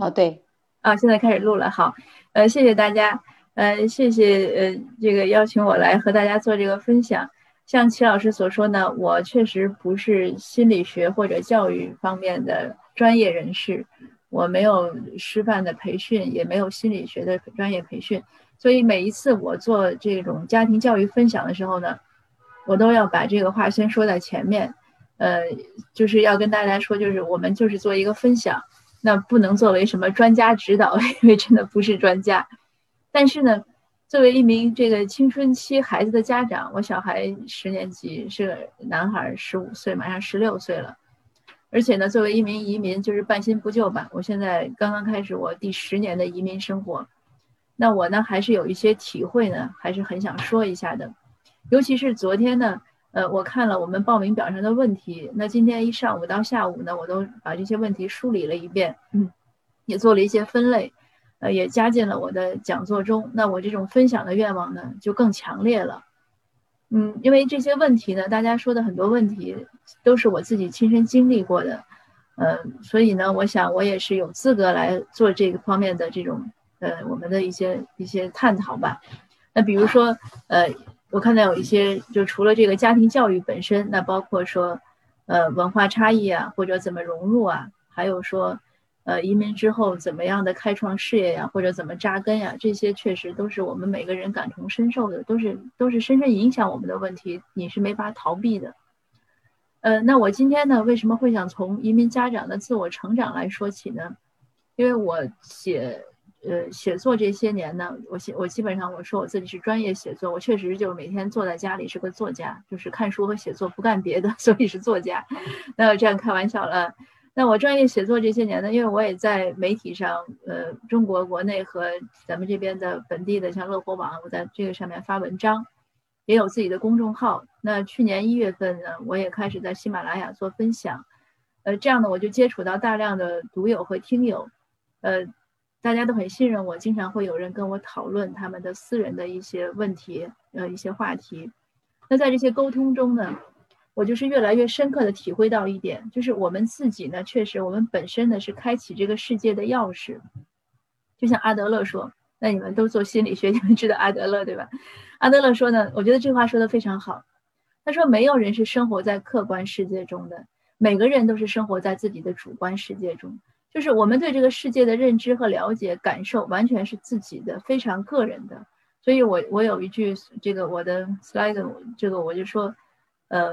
哦，对，啊，现在开始录了，好，呃，谢谢大家，呃，谢谢呃这个邀请我来和大家做这个分享。像齐老师所说呢，我确实不是心理学或者教育方面的专业人士，我没有师范的培训，也没有心理学的专业培训，所以每一次我做这种家庭教育分享的时候呢，我都要把这个话先说在前面，呃，就是要跟大家说，就是我们就是做一个分享。那不能作为什么专家指导，因为真的不是专家。但是呢，作为一名这个青春期孩子的家长，我小孩十年级是个男孩，十五岁，马上十六岁了。而且呢，作为一名移民，就是半新不旧吧。我现在刚刚开始我第十年的移民生活，那我呢还是有一些体会呢，还是很想说一下的。尤其是昨天呢。呃，我看了我们报名表上的问题，那今天一上午到下午呢，我都把这些问题梳理了一遍，嗯，也做了一些分类，呃，也加进了我的讲座中。那我这种分享的愿望呢，就更强烈了，嗯，因为这些问题呢，大家说的很多问题都是我自己亲身经历过的，呃，所以呢，我想我也是有资格来做这个方面的这种，呃，我们的一些一些探讨吧。那比如说，呃。我看到有一些，就除了这个家庭教育本身，那包括说，呃，文化差异啊，或者怎么融入啊，还有说，呃，移民之后怎么样的开创事业呀，或者怎么扎根呀，这些确实都是我们每个人感同身受的，都是都是深深影响我们的问题，你是没法逃避的。呃，那我今天呢，为什么会想从移民家长的自我成长来说起呢？因为我写。呃，写作这些年呢，我写我基本上我说我自己是专业写作，我确实就是每天坐在家里是个作家，就是看书和写作不干别的，所以是作家。那这样开玩笑了。那我专业写作这些年呢，因为我也在媒体上，呃，中国国内和咱们这边的本地的像乐活网，我在这个上面发文章，也有自己的公众号。那去年一月份呢，我也开始在喜马拉雅做分享，呃，这样呢，我就接触到大量的读友和听友，呃。大家都很信任我，经常会有人跟我讨论他们的私人的一些问题，呃，一些话题。那在这些沟通中呢，我就是越来越深刻的体会到一点，就是我们自己呢，确实我们本身呢是开启这个世界的钥匙。就像阿德勒说，那你们都做心理学，你们知道阿德勒对吧？阿德勒说呢，我觉得这话说的非常好。他说，没有人是生活在客观世界中的，每个人都是生活在自己的主观世界中。就是我们对这个世界的认知和了解、感受，完全是自己的，非常个人的。所以，我我有一句这个我的 slide，这个我就说，呃，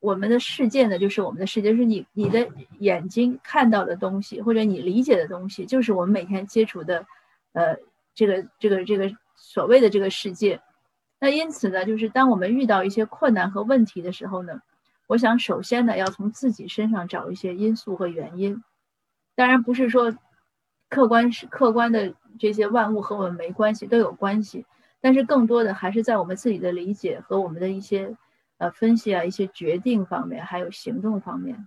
我们的世界呢，就是我们的世界，是你你的眼睛看到的东西，或者你理解的东西，就是我们每天接触的，呃，这个这个这个所谓的这个世界。那因此呢，就是当我们遇到一些困难和问题的时候呢，我想首先呢，要从自己身上找一些因素和原因。当然不是说客观是客观的这些万物和我们没关系，都有关系。但是更多的还是在我们自己的理解和我们的一些呃分析啊、一些决定方面，还有行动方面。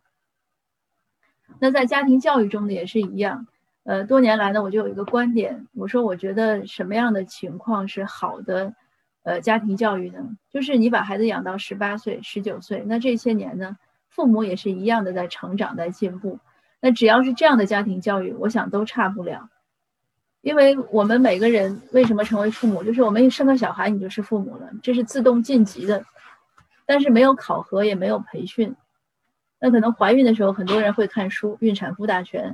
那在家庭教育中呢也是一样。呃，多年来呢，我就有一个观点，我说我觉得什么样的情况是好的呃家庭教育呢？就是你把孩子养到十八岁、十九岁，那这些年呢，父母也是一样的在成长、在进步。那只要是这样的家庭教育，我想都差不了，因为我们每个人为什么成为父母，就是我们一生个小孩，你就是父母了，这是自动晋级的，但是没有考核，也没有培训。那可能怀孕的时候，很多人会看书《孕产妇大全》，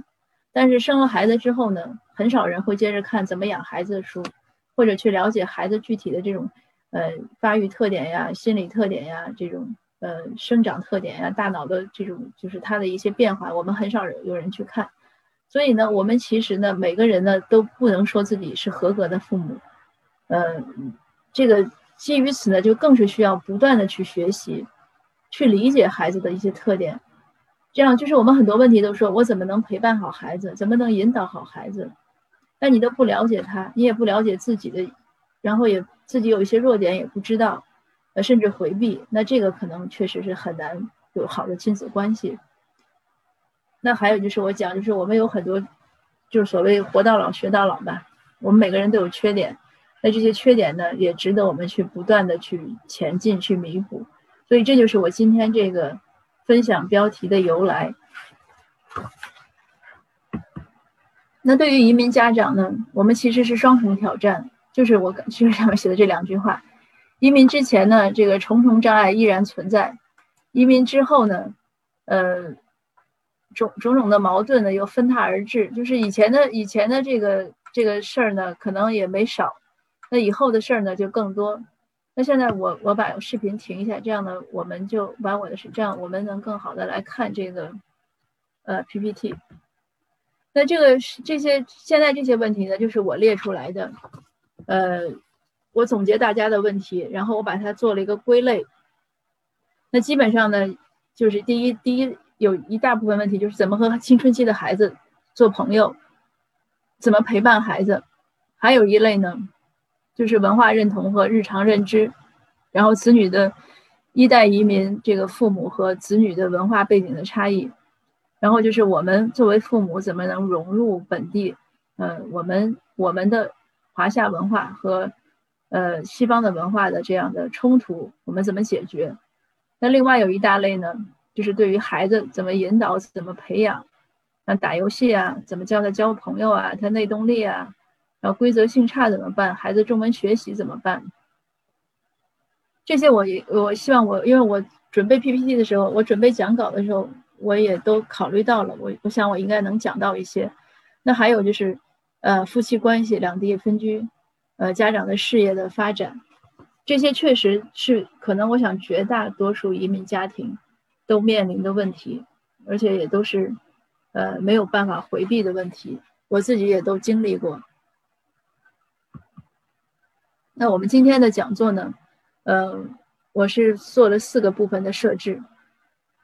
但是生了孩子之后呢，很少人会接着看怎么养孩子的书，或者去了解孩子具体的这种呃发育特点呀、心理特点呀这种。呃，生长特点呀，大脑的这种就是它的一些变化，我们很少有有人去看。所以呢，我们其实呢，每个人呢都不能说自己是合格的父母。呃，这个基于此呢，就更是需要不断的去学习，去理解孩子的一些特点。这样就是我们很多问题都说，我怎么能陪伴好孩子，怎么能引导好孩子？那你都不了解他，你也不了解自己的，然后也自己有一些弱点也不知道。呃，甚至回避，那这个可能确实是很难有好的亲子关系。那还有就是我讲，就是我们有很多，就是所谓活到老学到老吧。我们每个人都有缺点，那这些缺点呢，也值得我们去不断的去前进，去弥补。所以这就是我今天这个分享标题的由来。那对于移民家长呢，我们其实是双重挑战，就是我其实上面写的这两句话：移民之前呢，这个重重障碍依然存在；移民之后呢，呃，种种种的矛盾呢又分沓而至。就是以前的以前的这个这个事儿呢，可能也没少，那以后的事儿呢就更多。那现在我我把视频停一下，这样呢，我们就把我的是这样，我们能更好的来看这个呃 PPT。那这个是这些现在这些问题呢，就是我列出来的，呃，我总结大家的问题，然后我把它做了一个归类。那基本上呢，就是第一，第一有一大部分问题就是怎么和青春期的孩子做朋友，怎么陪伴孩子，还有一类呢，就是文化认同和日常认知，然后子女的一代移民这个父母和子女的文化背景的差异。然后就是我们作为父母怎么能融入本地，呃，我们我们的华夏文化和呃西方的文化的这样的冲突，我们怎么解决？那另外有一大类呢，就是对于孩子怎么引导、怎么培养，像打游戏啊，怎么教他交朋友啊，他内动力啊，然后规则性差怎么办？孩子中文学习怎么办？这些我也我希望我因为我准备 PPT 的时候，我准备讲稿的时候。我也都考虑到了，我我想我应该能讲到一些。那还有就是，呃，夫妻关系、两地分居，呃，家长的事业的发展，这些确实是可能我想绝大多数移民家庭都面临的问题，而且也都是呃没有办法回避的问题。我自己也都经历过。那我们今天的讲座呢，呃，我是做了四个部分的设置。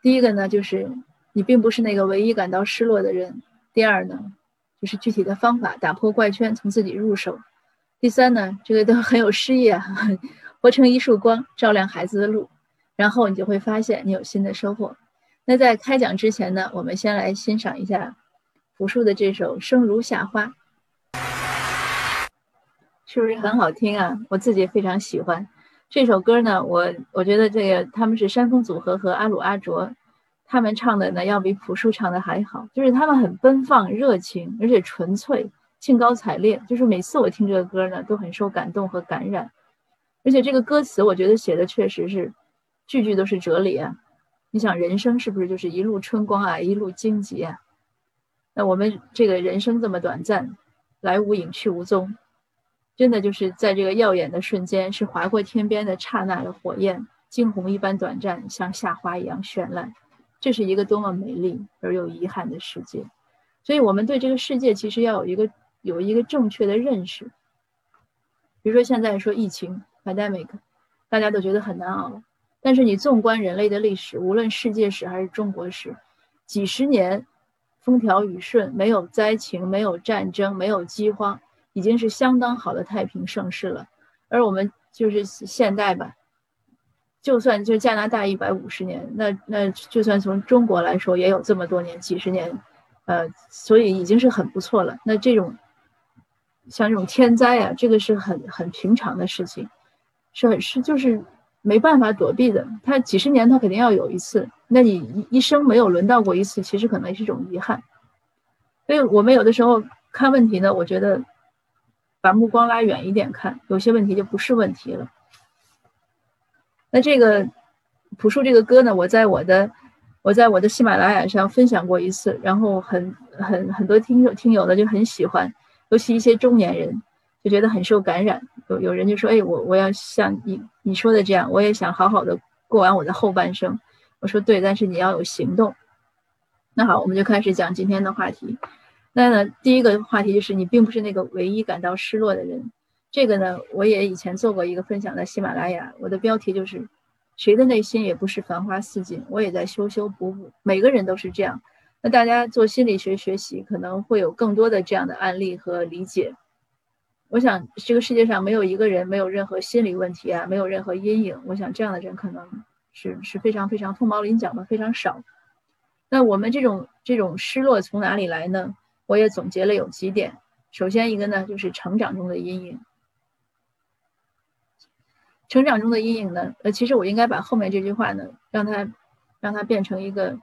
第一个呢，就是你并不是那个唯一感到失落的人。第二呢，就是具体的方法打破怪圈，从自己入手。第三呢，这个都很有诗意啊，活成一束光，照亮孩子的路。然后你就会发现你有新的收获。那在开讲之前呢，我们先来欣赏一下朴树的这首《生如夏花》，是不是很好听啊？我自己也非常喜欢。这首歌呢，我我觉得这个他们是山峰组合和阿鲁阿卓，他们唱的呢要比朴树唱的还好，就是他们很奔放、热情，而且纯粹、兴高采烈。就是每次我听这个歌呢，都很受感动和感染。而且这个歌词，我觉得写的确实是句句都是哲理啊。你想，人生是不是就是一路春光啊，一路荆棘啊？那我们这个人生这么短暂，来无影去无踪。真的就是在这个耀眼的瞬间，是划过天边的刹那的火焰，惊鸿一般短暂，像夏花一样绚烂。这是一个多么美丽而又遗憾的世界。所以，我们对这个世界其实要有一个有一个正确的认识。比如说，现在说疫情 （pandemic），大家都觉得很难熬。但是，你纵观人类的历史，无论世界史还是中国史，几十年风调雨顺，没有灾情，没有战争，没有饥荒。已经是相当好的太平盛世了，而我们就是现代吧，就算就加拿大一百五十年，那那就算从中国来说也有这么多年几十年，呃，所以已经是很不错了。那这种像这种天灾啊，这个是很很平常的事情，是很是就是没办法躲避的。它几十年它肯定要有一次，那你一一生没有轮到过一次，其实可能也是一种遗憾。所以我们有的时候看问题呢，我觉得。把目光拉远一点看，有些问题就不是问题了。那这个朴树这个歌呢，我在我的我在我的喜马拉雅上分享过一次，然后很很很多听友听友呢就很喜欢，尤其一些中年人就觉得很受感染。有有人就说：“哎，我我要像你你说的这样，我也想好好的过完我的后半生。”我说：“对，但是你要有行动。”那好，我们就开始讲今天的话题。那呢，第一个话题就是你并不是那个唯一感到失落的人。这个呢，我也以前做过一个分享在喜马拉雅，我的标题就是“谁的内心也不是繁花似锦”，我也在修修补补，每个人都是这样。那大家做心理学学习可能会有更多的这样的案例和理解。我想这个世界上没有一个人没有任何心理问题啊，没有任何阴影。我想这样的人可能是是非常非常凤毛麟角的，非常少。那我们这种这种失落从哪里来呢？我也总结了有几点，首先一个呢就是成长中的阴影。成长中的阴影呢，呃，其实我应该把后面这句话呢，让它让它变成一个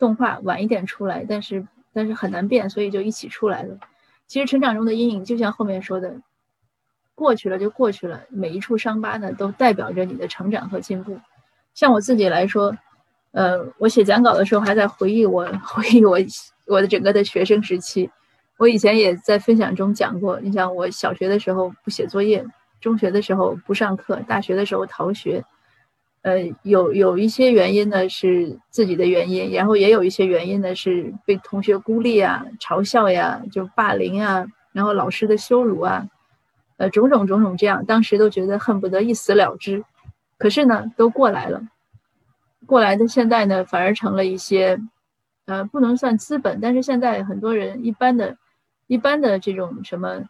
动画，晚一点出来，但是但是很难变，所以就一起出来了。其实成长中的阴影，就像后面说的，过去了就过去了，每一处伤疤呢，都代表着你的成长和进步。像我自己来说，呃，我写讲稿的时候还在回忆我 回忆我我的整个的学生时期。我以前也在分享中讲过，你想我小学的时候不写作业，中学的时候不上课，大学的时候逃学。呃，有有一些原因呢是自己的原因，然后也有一些原因呢是被同学孤立啊、嘲笑呀、就霸凌啊，然后老师的羞辱啊，呃，种种种种这样，当时都觉得恨不得一死了之。可是呢，都过来了，过来的现在呢，反而成了一些，呃，不能算资本，但是现在很多人一般的、一般的这种什么，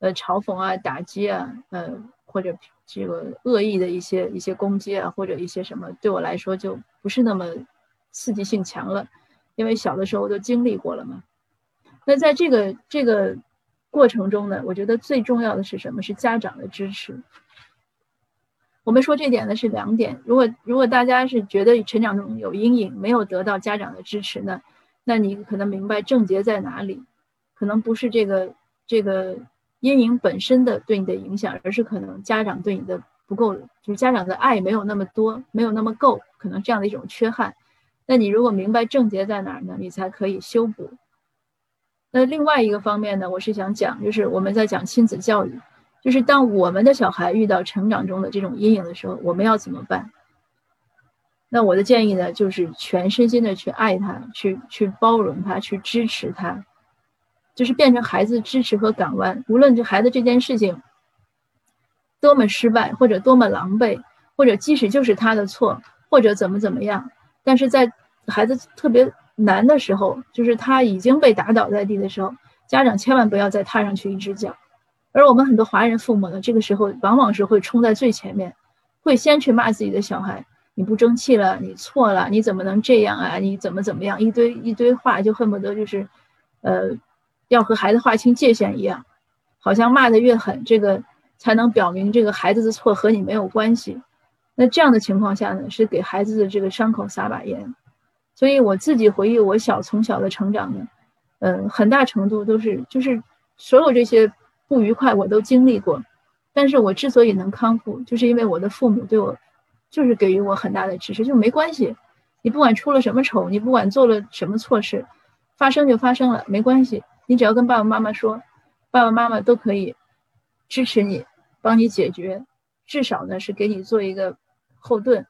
呃，嘲讽啊、打击啊，呃，或者。这个恶意的一些一些攻击啊，或者一些什么，对我来说就不是那么刺激性强了，因为小的时候都经历过了嘛。那在这个这个过程中呢，我觉得最重要的是什么？是家长的支持。我们说这点呢是两点。如果如果大家是觉得成长中有阴影，没有得到家长的支持呢，那你可能明白症结在哪里，可能不是这个这个。阴影本身的对你的影响，而是可能家长对你的不够，就是家长的爱没有那么多，没有那么够，可能这样的一种缺憾。那你如果明白症结在哪儿呢？你才可以修补。那另外一个方面呢，我是想讲，就是我们在讲亲子教育，就是当我们的小孩遇到成长中的这种阴影的时候，我们要怎么办？那我的建议呢，就是全身心的去爱他，去去包容他，去支持他。就是变成孩子支持和港湾，无论这孩子这件事情多么失败，或者多么狼狈，或者即使就是他的错，或者怎么怎么样，但是在孩子特别难的时候，就是他已经被打倒在地的时候，家长千万不要再踏上去一只脚。而我们很多华人父母呢，这个时候往往是会冲在最前面，会先去骂自己的小孩：“你不争气了，你错了，你怎么能这样啊？你怎么怎么样？”一堆一堆话，就恨不得就是，呃。要和孩子划清界限一样，好像骂得越狠，这个才能表明这个孩子的错和你没有关系。那这样的情况下呢，是给孩子的这个伤口撒把盐。所以我自己回忆我小从小的成长呢，嗯，很大程度都是就是所有这些不愉快我都经历过，但是我之所以能康复，就是因为我的父母对我就是给予我很大的支持，就没关系，你不管出了什么丑，你不管做了什么错事，发生就发生了，没关系。你只要跟爸爸妈妈说，爸爸妈妈都可以支持你，帮你解决，至少呢是给你做一个后盾。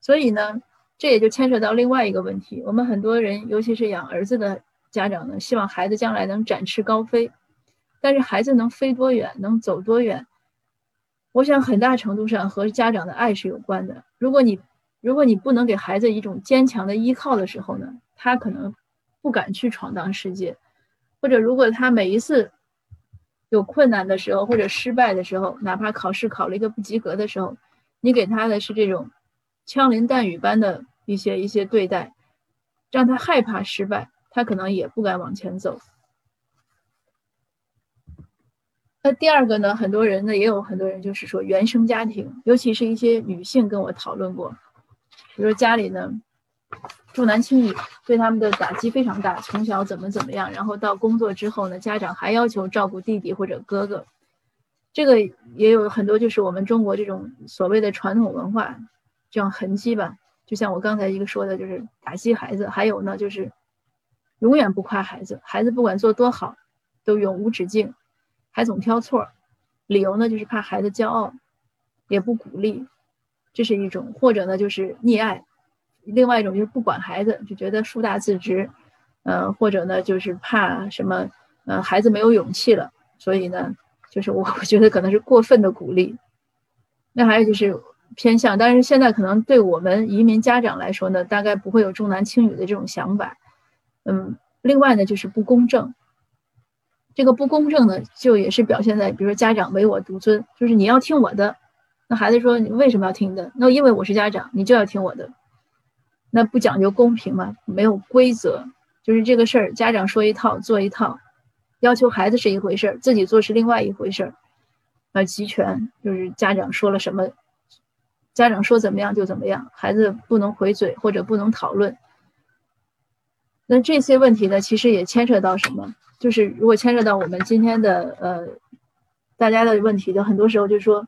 所以呢，这也就牵扯到另外一个问题：我们很多人，尤其是养儿子的家长呢，希望孩子将来能展翅高飞。但是孩子能飞多远，能走多远，我想很大程度上和家长的爱是有关的。如果你如果你不能给孩子一种坚强的依靠的时候呢，他可能不敢去闯荡世界。或者，如果他每一次有困难的时候，或者失败的时候，哪怕考试考了一个不及格的时候，你给他的是这种枪林弹雨般的一些一些对待，让他害怕失败，他可能也不敢往前走。那第二个呢？很多人呢，也有很多人就是说原生家庭，尤其是一些女性跟我讨论过，比如说家里呢。重男轻女对他们的打击非常大，从小怎么怎么样，然后到工作之后呢，家长还要求照顾弟弟或者哥哥，这个也有很多就是我们中国这种所谓的传统文化这样痕迹吧。就像我刚才一个说的，就是打击孩子，还有呢就是永远不夸孩子，孩子不管做多好都永无止境，还总挑错，理由呢就是怕孩子骄傲，也不鼓励，这是一种，或者呢就是溺爱。另外一种就是不管孩子，就觉得树大自直，呃，或者呢就是怕什么，呃，孩子没有勇气了，所以呢，就是我我觉得可能是过分的鼓励。那还有就是偏向，但是现在可能对我们移民家长来说呢，大概不会有重男轻女的这种想法。嗯，另外呢就是不公正，这个不公正呢就也是表现在，比如说家长唯我独尊，就是你要听我的。那孩子说你为什么要听的？那因为我是家长，你就要听我的。那不讲究公平吗？没有规则，就是这个事儿，家长说一套做一套，要求孩子是一回事儿，自己做是另外一回事儿。啊，集权就是家长说了什么，家长说怎么样就怎么样，孩子不能回嘴或者不能讨论。那这些问题呢，其实也牵扯到什么？就是如果牵涉到我们今天的呃大家的问题的，很多时候就是说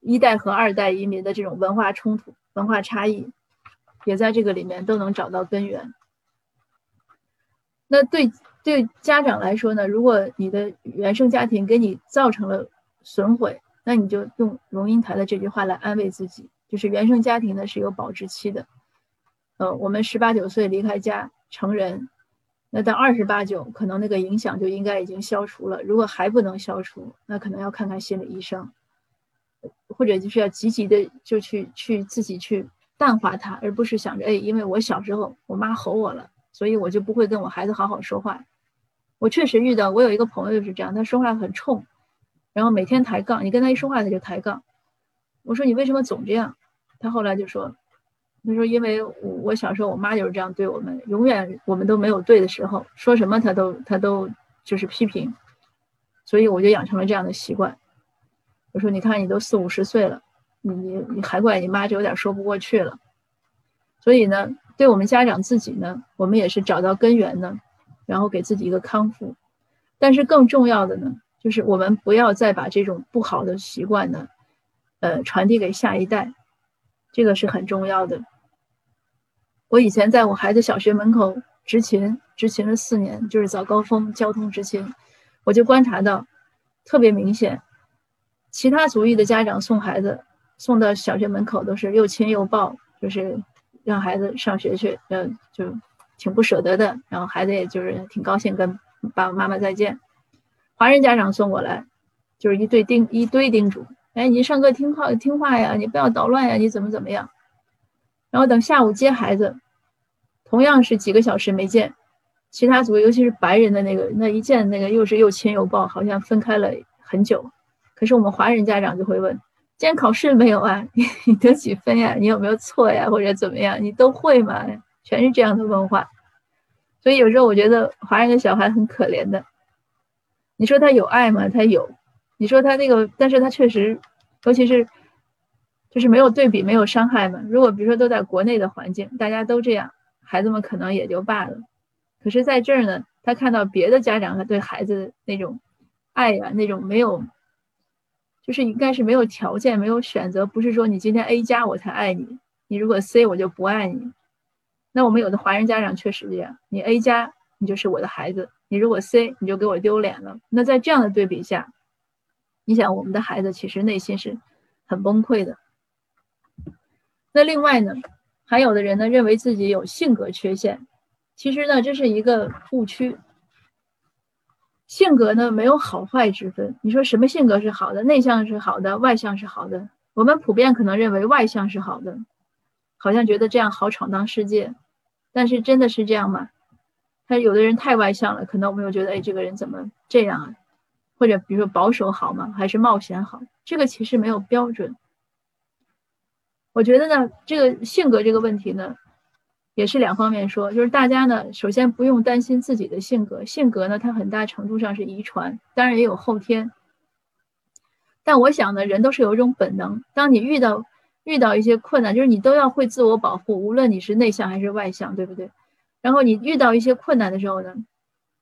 一代和二代移民的这种文化冲突、文化差异，也在这个里面都能找到根源。那对对家长来说呢，如果你的原生家庭给你造成了损毁，那你就用龙应台的这句话来安慰自己，就是原生家庭呢是有保质期的。呃，我们十八九岁离开家成人，那到二十八九，可能那个影响就应该已经消除了。如果还不能消除，那可能要看看心理医生，或者就是要积极的就去去自己去淡化它，而不是想着哎，因为我小时候我妈吼我了，所以我就不会跟我孩子好好说话。我确实遇到，我有一个朋友就是这样，他说话很冲。然后每天抬杠，你跟他一说话他就抬杠。我说你为什么总这样？他后来就说，他说因为我我小时候我妈就是这样对我们，永远我们都没有对的时候，说什么他都他都就是批评，所以我就养成了这样的习惯。我说你看你都四五十岁了，你你你还怪你妈，就有点说不过去了。所以呢，对我们家长自己呢，我们也是找到根源呢，然后给自己一个康复。但是更重要的呢。就是我们不要再把这种不好的习惯呢，呃，传递给下一代，这个是很重要的。我以前在我孩子小学门口执勤，执勤了四年，就是早高峰交通执勤，我就观察到，特别明显，其他族裔的家长送孩子送到小学门口都是又亲又抱，就是让孩子上学去，嗯，就挺不舍得的，然后孩子也就是挺高兴跟爸爸妈妈再见。华人家长送过来，就是一堆叮一堆叮嘱，哎，你上课听话听话呀，你不要捣乱呀，你怎么怎么样？然后等下午接孩子，同样是几个小时没见，其他组尤其是白人的那个那一见那个又是又亲又抱，好像分开了很久。可是我们华人家长就会问：今天考试没有啊？你得几分呀？你有没有错呀？或者怎么样？你都会吗？全是这样的问话。所以有时候我觉得华人的小孩很可怜的。你说他有爱吗？他有。你说他那个，但是他确实，尤其是，就是没有对比，没有伤害嘛。如果比如说都在国内的环境，大家都这样，孩子们可能也就罢了。可是在这儿呢，他看到别的家长他对孩子的那种爱呀，那种没有，就是应该是没有条件、没有选择，不是说你今天 A 加我才爱你，你如果 C 我就不爱你。那我们有的华人家长确实这样，你 A 加，你就是我的孩子。你如果 C，你就给我丢脸了。那在这样的对比下，你想我们的孩子其实内心是很崩溃的。那另外呢，还有的人呢认为自己有性格缺陷，其实呢这是一个误区。性格呢没有好坏之分。你说什么性格是好的？内向是好的，外向是好的。我们普遍可能认为外向是好的，好像觉得这样好闯荡世界。但是真的是这样吗？他有的人太外向了，可能我们又觉得，哎，这个人怎么这样啊？或者比如说保守好吗？还是冒险好？这个其实没有标准。我觉得呢，这个性格这个问题呢，也是两方面说，就是大家呢，首先不用担心自己的性格，性格呢，它很大程度上是遗传，当然也有后天。但我想呢，人都是有一种本能，当你遇到遇到一些困难，就是你都要会自我保护，无论你是内向还是外向，对不对？然后你遇到一些困难的时候呢，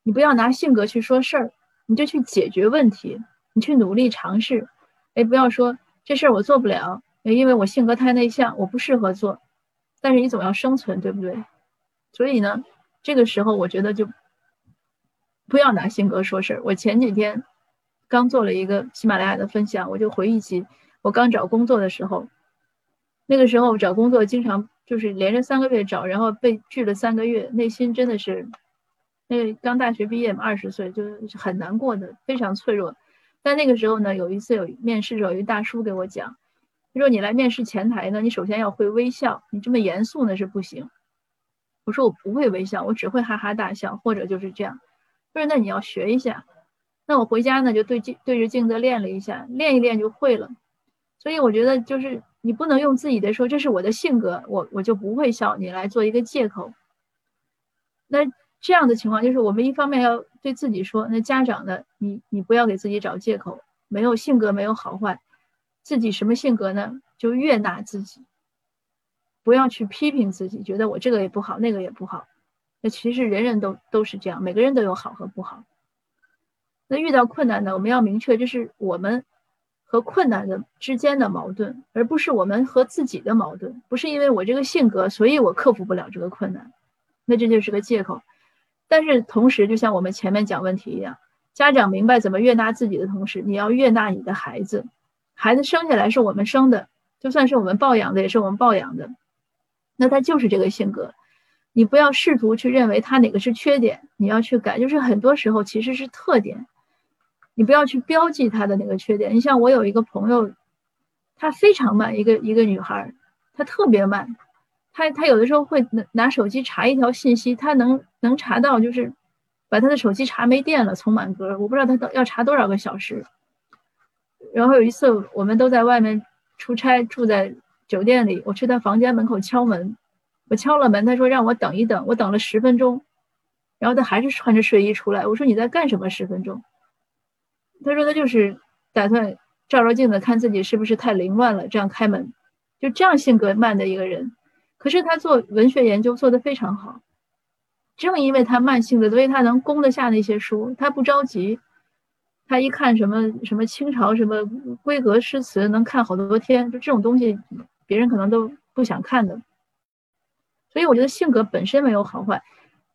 你不要拿性格去说事儿，你就去解决问题，你去努力尝试。哎，不要说这事儿我做不了，因为我性格太内向，我不适合做。但是你总要生存，对不对？所以呢，这个时候我觉得就不要拿性格说事儿。我前几天刚做了一个喜马拉雅的分享，我就回忆起我刚找工作的时候，那个时候找工作经常。就是连着三个月找，然后被拒了三个月，内心真的是，那个刚大学毕业嘛，二十岁就是很难过的，非常脆弱。但那个时候呢，有一次有面试者，有一大叔给我讲，他说你来面试前台呢，你首先要会微笑，你这么严肃呢是不行。我说我不会微笑，我只会哈哈大笑，或者就是这样。他说那你要学一下。那我回家呢就对镜对着镜子练了一下，练一练就会了。所以我觉得就是。你不能用自己的说这是我的性格，我我就不会笑你来做一个借口。那这样的情况就是我们一方面要对自己说，那家长呢，你你不要给自己找借口，没有性格没有好坏，自己什么性格呢？就悦纳自己，不要去批评自己，觉得我这个也不好，那个也不好。那其实人人都都是这样，每个人都有好和不好。那遇到困难呢，我们要明确这是我们和困难的之间的矛盾，而不是我们和自己的矛盾。不是因为我这个性格，所以我克服不了这个困难，那这就是个借口。但是同时，就像我们前面讲问题一样，家长明白怎么悦纳自己的同时，你要悦纳你的孩子。孩子生下来是我们生的，就算是我们抱养的，也是我们抱养的。那他就是这个性格，你不要试图去认为他哪个是缺点，你要去改。就是很多时候其实是特点，你不要去标记他的那个缺点。你像我有一个朋友，她非常慢，一个一个女孩，她特别慢。她她有的时候会拿手机查一条信息，她能能查到，就是把她的手机查没电了，从满格，我不知道她要查多少个小时。然后有一次我们都在外面出差，住在酒店里，我去他房间门口敲门，我敲了门，他说让我等一等，我等了十分钟，然后他还是穿着睡衣出来，我说你在干什么十分钟？他说他就是打算照照镜子看自己是不是太凌乱了，这样开门，就这样性格慢的一个人。可是他做文学研究做得非常好，正因为他慢性子，所以他能攻得下那些书。他不着急，他一看什么什么清朝什么闺阁诗词，能看好多天。就这种东西，别人可能都不想看的。所以我觉得性格本身没有好坏，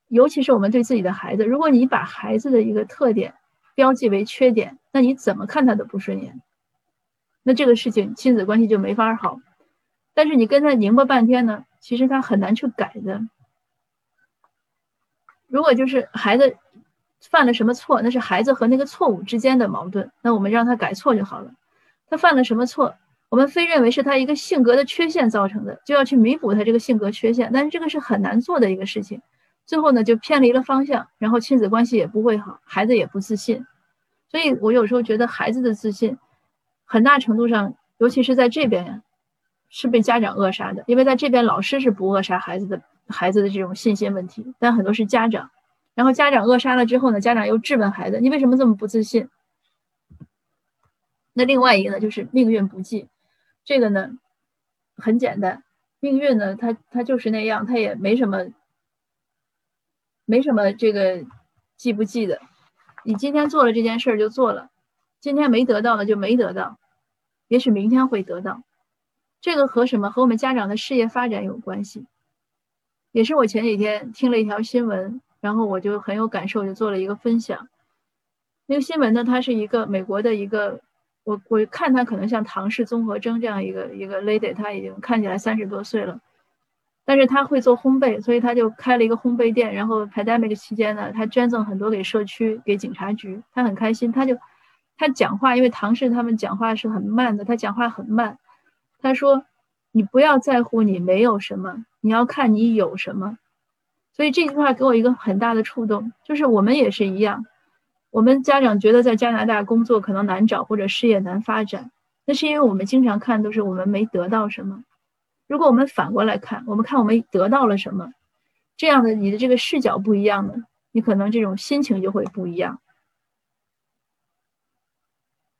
尤其是我们对自己的孩子，如果你把孩子的一个特点标记为缺点，那你怎么看他都不顺眼，那这个事情亲子关系就没法好。但是你跟他拧巴半天呢？其实他很难去改的。如果就是孩子犯了什么错，那是孩子和那个错误之间的矛盾，那我们让他改错就好了。他犯了什么错，我们非认为是他一个性格的缺陷造成的，就要去弥补他这个性格缺陷。但是这个是很难做的一个事情，最后呢就偏离了方向，然后亲子关系也不会好，孩子也不自信。所以我有时候觉得孩子的自信，很大程度上，尤其是在这边呀。是被家长扼杀的，因为在这边老师是不扼杀孩子的孩子的这种信心问题，但很多是家长，然后家长扼杀了之后呢，家长又质问孩子，你为什么这么不自信？那另外一个呢，就是命运不济，这个呢很简单，命运呢它它就是那样，它也没什么没什么这个记不记的，你今天做了这件事儿就做了，今天没得到的就没得到，也许明天会得到。这个和什么？和我们家长的事业发展有关系，也是我前几天听了一条新闻，然后我就很有感受，就做了一个分享。那个新闻呢，它是一个美国的一个，我我看他可能像唐氏综合征这样一个一个 lady，她已经看起来三十多岁了，但是她会做烘焙，所以她就开了一个烘焙店。然后 pandemic 期间呢，她捐赠很多给社区、给警察局，她很开心。她就她讲话，因为唐氏他们讲话是很慢的，她讲话很慢。他说：“你不要在乎你没有什么，你要看你有什么。”所以这句话给我一个很大的触动，就是我们也是一样。我们家长觉得在加拿大工作可能难找或者事业难发展，那是因为我们经常看都是我们没得到什么。如果我们反过来看，我们看我们得到了什么，这样的你的这个视角不一样的，你可能这种心情就会不一样。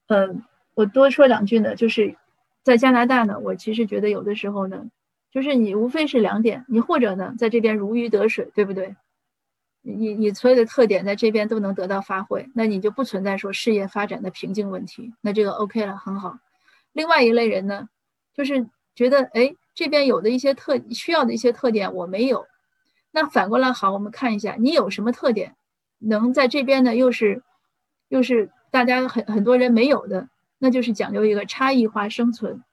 嗯，我多说两句呢，就是。在加拿大呢，我其实觉得有的时候呢，就是你无非是两点，你或者呢在这边如鱼得水，对不对？你你所有的特点在这边都能得到发挥，那你就不存在说事业发展的瓶颈问题，那这个 OK 了，很好。另外一类人呢，就是觉得哎这边有的一些特需要的一些特点我没有，那反过来好，我们看一下你有什么特点，能在这边呢又是又是大家很很多人没有的。那就是讲究一个差异化生存。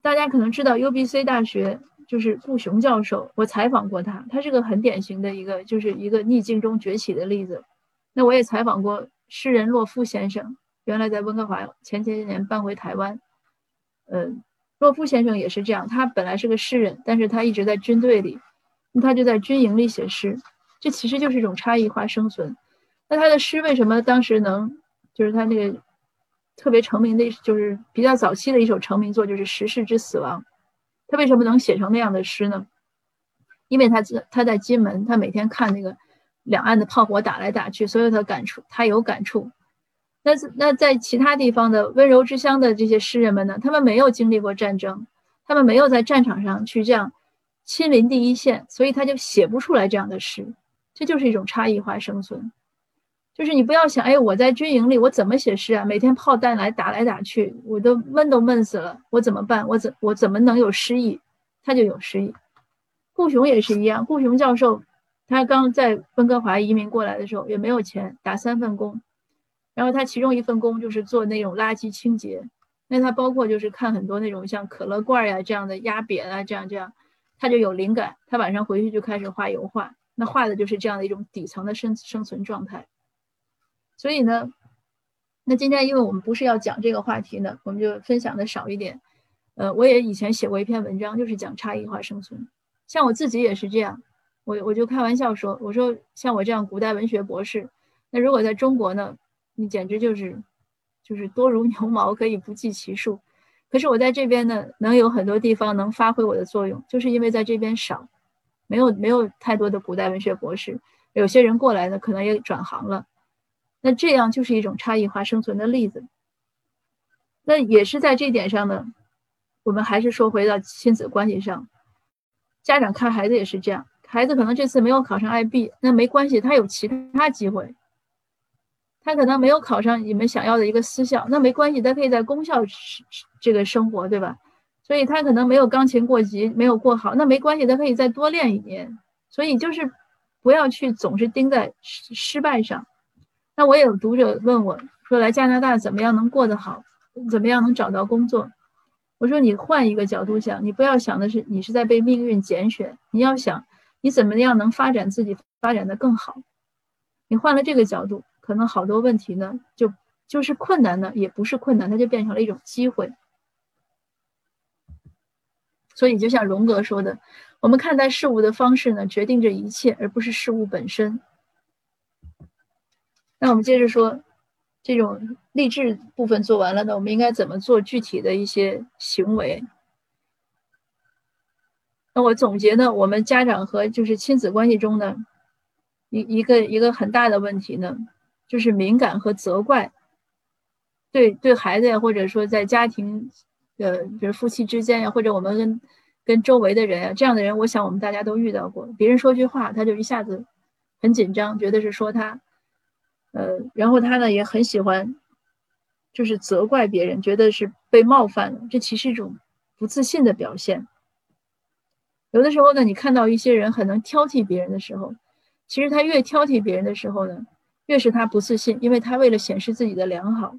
大家可能知道 UBC 大学就是顾雄教授，我采访过他，他是个很典型的一个，就是一个逆境中崛起的例子。那我也采访过诗人洛夫先生，原来在温哥华，前些年搬回台湾。嗯，洛夫先生也是这样，他本来是个诗人，但是他一直在军队里，他就在军营里写诗，这其实就是一种差异化生存。那他的诗为什么当时能？就是他那个特别成名的，就是比较早期的一首成名作，就是《时事之死亡》。他为什么能写成那样的诗呢？因为他在他在金门，他每天看那个两岸的炮火打来打去，所以他感触，他有感触。那那在其他地方的温柔之乡的这些诗人们呢？他们没有经历过战争，他们没有在战场上去这样亲临第一线，所以他就写不出来这样的诗。这就是一种差异化生存。就是你不要想，哎，我在军营里，我怎么写诗啊？每天炮弹来打来打去，我都闷都闷死了，我怎么办？我怎我怎么能有诗意？他就有诗意。顾雄也是一样，顾雄教授，他刚在温哥华移民过来的时候，也没有钱，打三份工，然后他其中一份工就是做那种垃圾清洁，那他包括就是看很多那种像可乐罐呀这样的压扁啊，这样这样，他就有灵感，他晚上回去就开始画油画，那画的就是这样的一种底层的生生存状态。所以呢，那今天因为我们不是要讲这个话题呢，我们就分享的少一点。呃，我也以前写过一篇文章，就是讲差异化生存。像我自己也是这样，我我就开玩笑说，我说像我这样古代文学博士，那如果在中国呢，你简直就是就是多如牛毛，可以不计其数。可是我在这边呢，能有很多地方能发挥我的作用，就是因为在这边少，没有没有太多的古代文学博士，有些人过来呢，可能也转行了。那这样就是一种差异化生存的例子。那也是在这点上呢，我们还是说回到亲子关系上，家长看孩子也是这样，孩子可能这次没有考上 IB，那没关系，他有其他机会。他可能没有考上你们想要的一个私校，那没关系，他可以在公校这个生活，对吧？所以他可能没有钢琴过级，没有过好，那没关系，他可以再多练一年。所以就是不要去总是盯在失失败上。那我也有读者问我说：“来加拿大怎么样能过得好？怎么样能找到工作？”我说：“你换一个角度想，你不要想的是你是在被命运拣选，你要想你怎么样能发展自己，发展的更好。你换了这个角度，可能好多问题呢，就就是困难呢，也不是困难，它就变成了一种机会。所以，就像荣格说的，我们看待事物的方式呢，决定着一切，而不是事物本身。”那我们接着说，这种励志部分做完了呢，我们应该怎么做具体的一些行为？那我总结呢，我们家长和就是亲子关系中呢，一一个一个很大的问题呢，就是敏感和责怪，对对孩子呀，或者说在家庭，呃，比如夫妻之间呀，或者我们跟跟周围的人呀，这样的人，我想我们大家都遇到过，别人说句话，他就一下子很紧张，觉得是说他。呃，然后他呢也很喜欢，就是责怪别人，觉得是被冒犯了，这其实是一种不自信的表现。有的时候呢，你看到一些人很能挑剔别人的时候，其实他越挑剔别人的时候呢，越是他不自信，因为他为了显示自己的良好。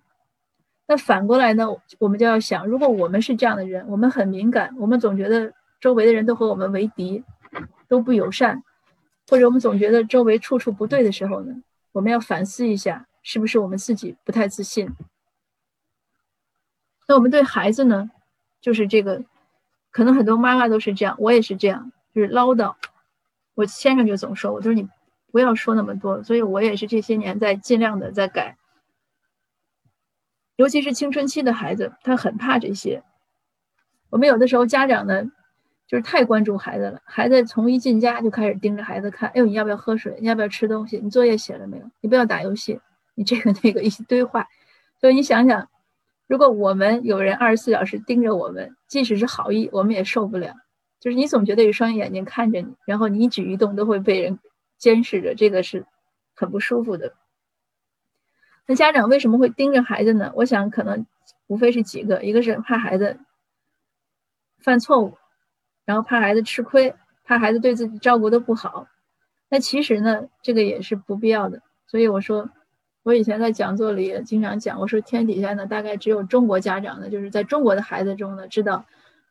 那反过来呢，我们就要想，如果我们是这样的人，我们很敏感，我们总觉得周围的人都和我们为敌，都不友善，或者我们总觉得周围处处不对的时候呢？我们要反思一下，是不是我们自己不太自信？那我们对孩子呢，就是这个，可能很多妈妈都是这样，我也是这样，就是唠叨。我先生就总说我，就是你不要说那么多。所以我也是这些年在尽量的在改，尤其是青春期的孩子，他很怕这些。我们有的时候家长呢。就是太关注孩子了，孩子从一进家就开始盯着孩子看。哎呦，你要不要喝水？你要不要吃东西？你作业写了没有？你不要打游戏。你这个那个一堆话。所以你想想，如果我们有人二十四小时盯着我们，即使是好意，我们也受不了。就是你总觉得有双眼睛看着你，然后你一举一动都会被人监视着，这个是很不舒服的。那家长为什么会盯着孩子呢？我想可能无非是几个，一个是怕孩子犯错误。然后怕孩子吃亏，怕孩子对自己照顾的不好，那其实呢，这个也是不必要的。所以我说，我以前在讲座里也经常讲，我说天底下呢，大概只有中国家长呢，就是在中国的孩子中呢，知道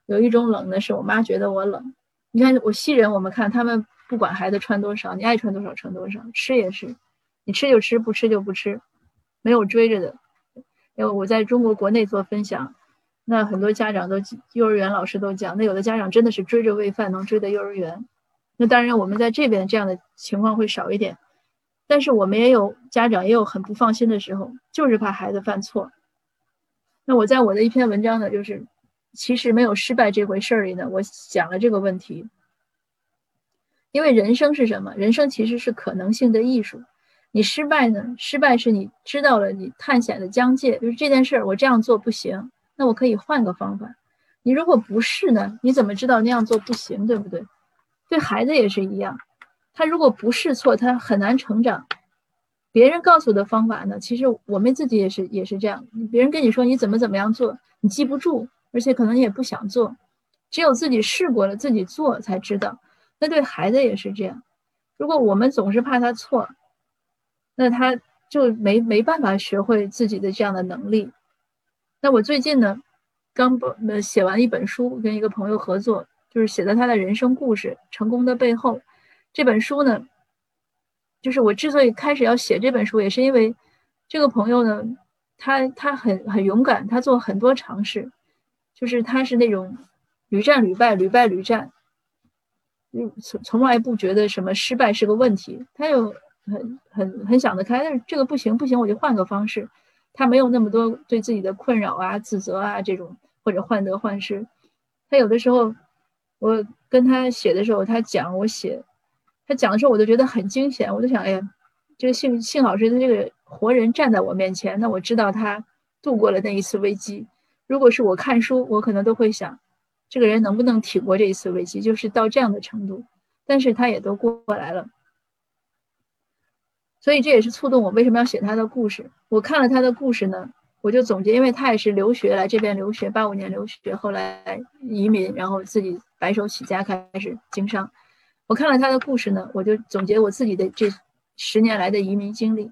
有一种冷呢，是我妈觉得我冷。你看我西人，我们看他们不管孩子穿多少，你爱穿多少穿多少，吃也是，你吃就吃，不吃就不吃，没有追着的。因为我在中国国内做分享。那很多家长都，幼儿园老师都讲，那有的家长真的是追着喂饭能追到幼儿园。那当然，我们在这边这样的情况会少一点，但是我们也有家长也有很不放心的时候，就是怕孩子犯错。那我在我的一篇文章呢，就是其实没有失败这回事儿里呢，我讲了这个问题。因为人生是什么？人生其实是可能性的艺术。你失败呢？失败是你知道了你探险的疆界，就是这件事儿我这样做不行。那我可以换个方法。你如果不是呢？你怎么知道那样做不行？对不对？对孩子也是一样。他如果不试错，他很难成长。别人告诉的方法呢，其实我们自己也是也是这样。别人跟你说你怎么怎么样做，你记不住，而且可能你也不想做。只有自己试过了，自己做才知道。那对孩子也是这样。如果我们总是怕他错，那他就没没办法学会自己的这样的能力。那我最近呢，刚呃写完一本书，跟一个朋友合作，就是写的他的人生故事，成功的背后。这本书呢，就是我之所以开始要写这本书，也是因为这个朋友呢，他他很很勇敢，他做很多尝试，就是他是那种屡战屡败，屡败屡战，嗯，从从来不觉得什么失败是个问题，他又很很很想得开，但是这个不行不行，我就换个方式，他没有那么多对自己的困扰啊、自责啊这种，或者患得患失，他有的时候，我跟他写的时候，他讲我写。他讲的时候，我都觉得很惊险。我就想，哎呀，这个幸幸好是他这个活人站在我面前，那我知道他度过了那一次危机。如果是我看书，我可能都会想，这个人能不能挺过这一次危机，就是到这样的程度。但是他也都过来了，所以这也是触动我为什么要写他的故事。我看了他的故事呢，我就总结，因为他也是留学来这边留学，八五年留学，后来移民，然后自己白手起家开始经商。我看了他的故事呢，我就总结我自己的这十年来的移民经历，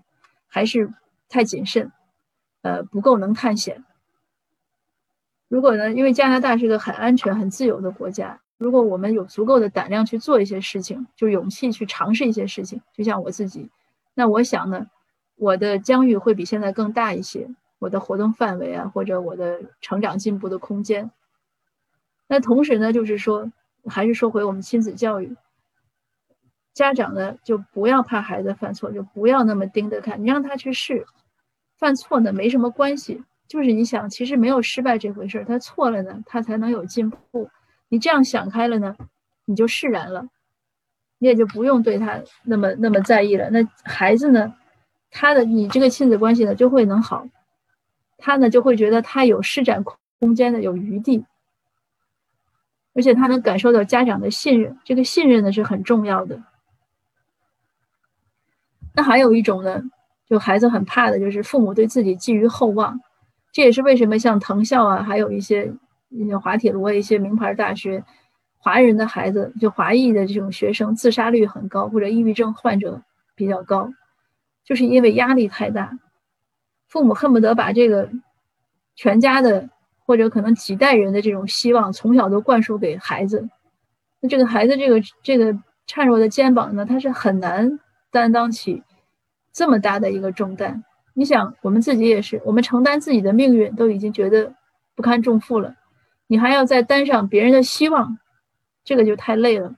还是太谨慎，呃，不够能探险。如果呢，因为加拿大是个很安全、很自由的国家，如果我们有足够的胆量去做一些事情，就勇气去尝试一些事情，就像我自己，那我想呢，我的疆域会比现在更大一些，我的活动范围啊，或者我的成长进步的空间。那同时呢，就是说，还是说回我们亲子教育。家长呢，就不要怕孩子犯错，就不要那么盯着看，你让他去试，犯错呢没什么关系，就是你想，其实没有失败这回事儿，他错了呢，他才能有进步。你这样想开了呢，你就释然了，你也就不用对他那么那么在意了。那孩子呢，他的你这个亲子关系呢就会能好，他呢就会觉得他有施展空间的，有余地，而且他能感受到家长的信任，这个信任呢是很重要的。那还有一种呢，就孩子很怕的，就是父母对自己寄予厚望。这也是为什么像藤校啊，还有一些滑铁卢一些名牌大学，华人的孩子就华裔的这种学生自杀率很高，或者抑郁症患者比较高，就是因为压力太大，父母恨不得把这个全家的或者可能几代人的这种希望从小都灌输给孩子。那这个孩子这个这个孱弱的肩膀呢，他是很难。担当起这么大的一个重担，你想，我们自己也是，我们承担自己的命运都已经觉得不堪重负了，你还要再担上别人的希望，这个就太累了。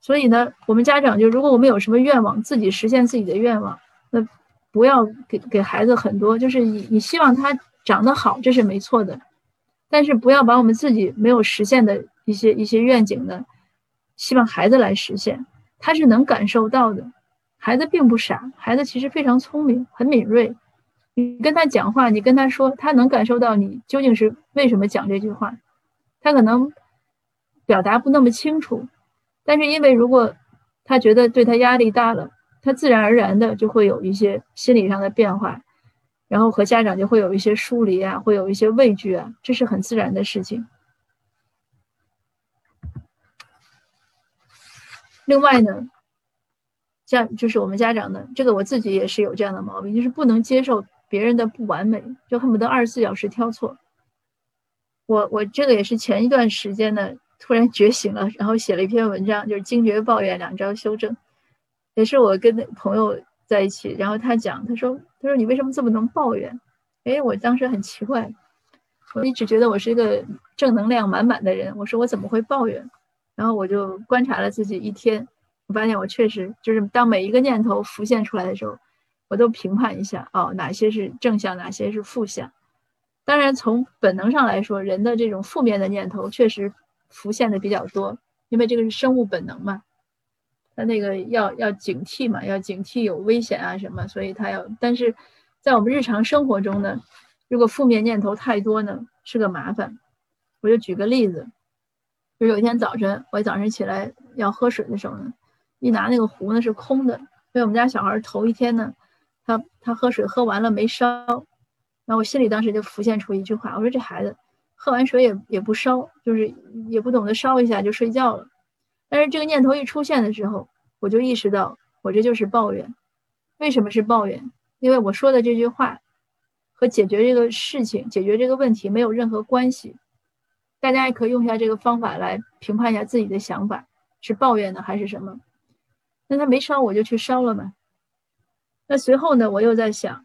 所以呢，我们家长就，如果我们有什么愿望，自己实现自己的愿望，那不要给给孩子很多，就是你你希望他长得好，这是没错的，但是不要把我们自己没有实现的一些一些愿景呢。希望孩子来实现，他是能感受到的。孩子并不傻，孩子其实非常聪明，很敏锐。你跟他讲话，你跟他说，他能感受到你究竟是为什么讲这句话。他可能表达不那么清楚，但是因为如果他觉得对他压力大了，他自然而然的就会有一些心理上的变化，然后和家长就会有一些疏离啊，会有一些畏惧啊，这是很自然的事情。另外呢，像就是我们家长呢，这个我自己也是有这样的毛病，就是不能接受别人的不完美，就恨不得二十四小时挑错。我我这个也是前一段时间呢，突然觉醒了，然后写了一篇文章，就是惊觉抱怨两招修正。也是我跟朋友在一起，然后他讲，他说他说你为什么这么能抱怨？哎，我当时很奇怪，我一直觉得我是一个正能量满满的人，我说我怎么会抱怨？然后我就观察了自己一天，我发现我确实就是当每一个念头浮现出来的时候，我都评判一下，哦，哪些是正向，哪些是负向。当然，从本能上来说，人的这种负面的念头确实浮现的比较多，因为这个是生物本能嘛，他那个要要警惕嘛，要警惕有危险啊什么，所以他要。但是在我们日常生活中呢，如果负面念头太多呢，是个麻烦。我就举个例子。就有一天早晨，我早晨起来要喝水的时候呢，一拿那个壶呢是空的，因为我们家小孩头一天呢，他他喝水喝完了没烧，然后我心里当时就浮现出一句话，我说这孩子喝完水也也不烧，就是也不懂得烧一下就睡觉了。但是这个念头一出现的时候，我就意识到我这就是抱怨。为什么是抱怨？因为我说的这句话和解决这个事情、解决这个问题没有任何关系。大家也可以用一下这个方法来评判一下自己的想法，是抱怨呢还是什么？那他没烧，我就去烧了嘛。那随后呢，我又在想，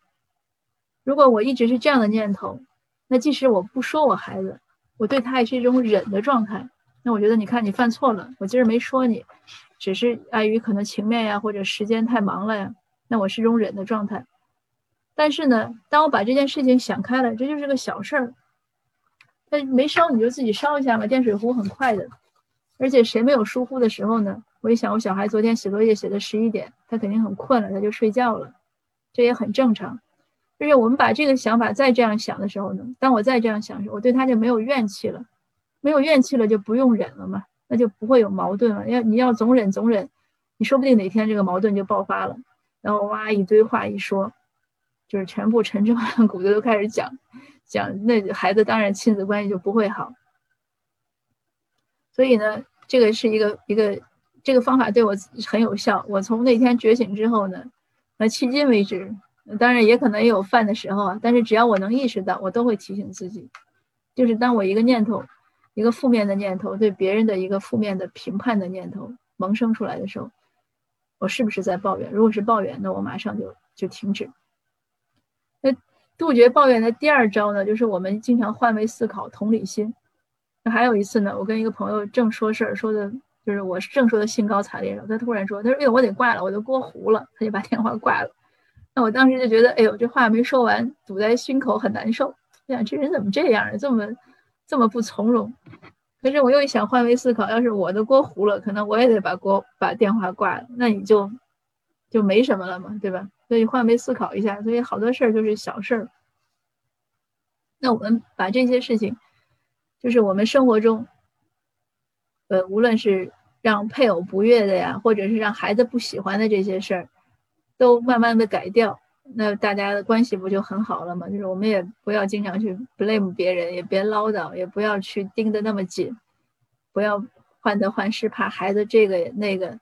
如果我一直是这样的念头，那即使我不说我孩子，我对他也是一种忍的状态。那我觉得，你看你犯错了，我今儿没说你，只是碍于可能情面呀，或者时间太忙了呀，那我是一种忍的状态。但是呢，当我把这件事情想开了，这就是个小事儿。那没烧你就自己烧一下嘛，电水壶很快的，而且谁没有疏忽的时候呢？我一想，我小孩昨天写作业写到十一点，他肯定很困了，他就睡觉了，这也很正常。就是我们把这个想法再这样想的时候呢，当我再这样想时，我对他就没有怨气了，没有怨气了就不用忍了嘛，那就不会有矛盾了。要你要总忍总忍，你说不定哪天这个矛盾就爆发了，然后哇一堆话一说，就是全部陈芝麻烂谷子都开始讲。讲那孩子当然亲子关系就不会好，所以呢，这个是一个一个这个方法对我很有效。我从那天觉醒之后呢，那迄今为止，当然也可能也有犯的时候啊，但是只要我能意识到，我都会提醒自己，就是当我一个念头，一个负面的念头，对别人的一个负面的评判的念头萌生出来的时候，我是不是在抱怨？如果是抱怨，那我马上就就停止。那。杜绝抱怨的第二招呢，就是我们经常换位思考、同理心。那还有一次呢，我跟一个朋友正说事儿，说的就是我正说的兴高采烈了，他突然说：“他说，哎呦，我得挂了，我都锅糊了。”他就把电话挂了。那我当时就觉得，哎呦，这话没说完，堵在心口很难受。哎呀，这人怎么这样啊？这么这么不从容。可是我又一想换位思考，要是我的锅糊了，可能我也得把锅把电话挂了。那你就就没什么了嘛，对吧？所以换位思考一下，所以好多事儿就是小事儿。那我们把这些事情，就是我们生活中，呃，无论是让配偶不悦的呀，或者是让孩子不喜欢的这些事儿，都慢慢的改掉，那大家的关系不就很好了吗？就是我们也不要经常去 blame 别人，也别唠叨，也不要去盯得那么紧，不要患得患失，怕孩子这个那个，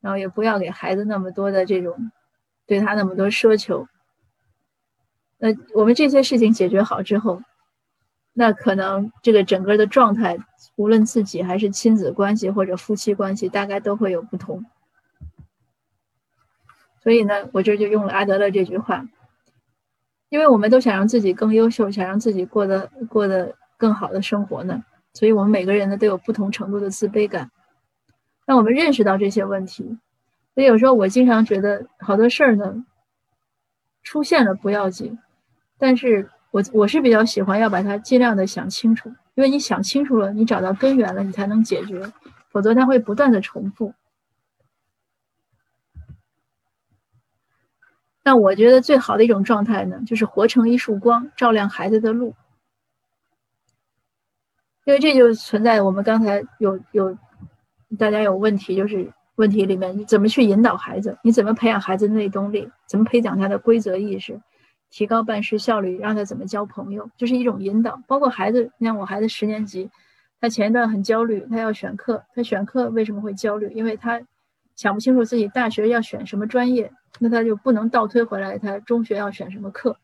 然后也不要给孩子那么多的这种。对他那么多奢求，那我们这些事情解决好之后，那可能这个整个的状态，无论自己还是亲子关系或者夫妻关系，大概都会有不同。所以呢，我这就用了阿德勒这句话，因为我们都想让自己更优秀，想让自己过得过得更好的生活呢，所以我们每个人呢都有不同程度的自卑感。那我们认识到这些问题。所以有时候我经常觉得好多事儿呢，出现了不要紧，但是我我是比较喜欢要把它尽量的想清楚，因为你想清楚了，你找到根源了，你才能解决，否则它会不断的重复。那我觉得最好的一种状态呢，就是活成一束光，照亮孩子的路，因为这就存在我们刚才有有大家有问题就是。问题里面，你怎么去引导孩子？你怎么培养孩子内动力？怎么培养他的规则意识？提高办事效率？让他怎么交朋友？就是一种引导。包括孩子，你看我孩子十年级，他前一段很焦虑，他要选课。他选课为什么会焦虑？因为他想不清楚自己大学要选什么专业，那他就不能倒推回来，他中学要选什么课。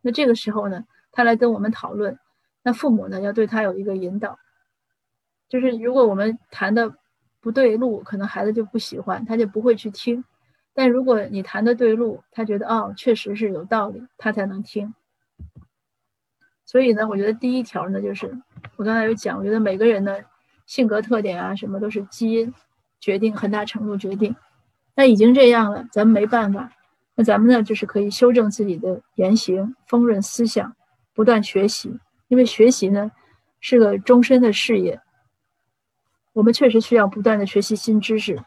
那这个时候呢，他来跟我们讨论，那父母呢要对他有一个引导，就是如果我们谈的。不对路，可能孩子就不喜欢，他就不会去听。但如果你谈的对路，他觉得哦，确实是有道理，他才能听。所以呢，我觉得第一条呢，就是我刚才有讲，我觉得每个人的性格特点啊，什么都是基因决定，很大程度决定。那已经这样了，咱们没办法。那咱们呢，就是可以修正自己的言行，丰润思想，不断学习。因为学习呢，是个终身的事业。我们确实需要不断的学习新知识。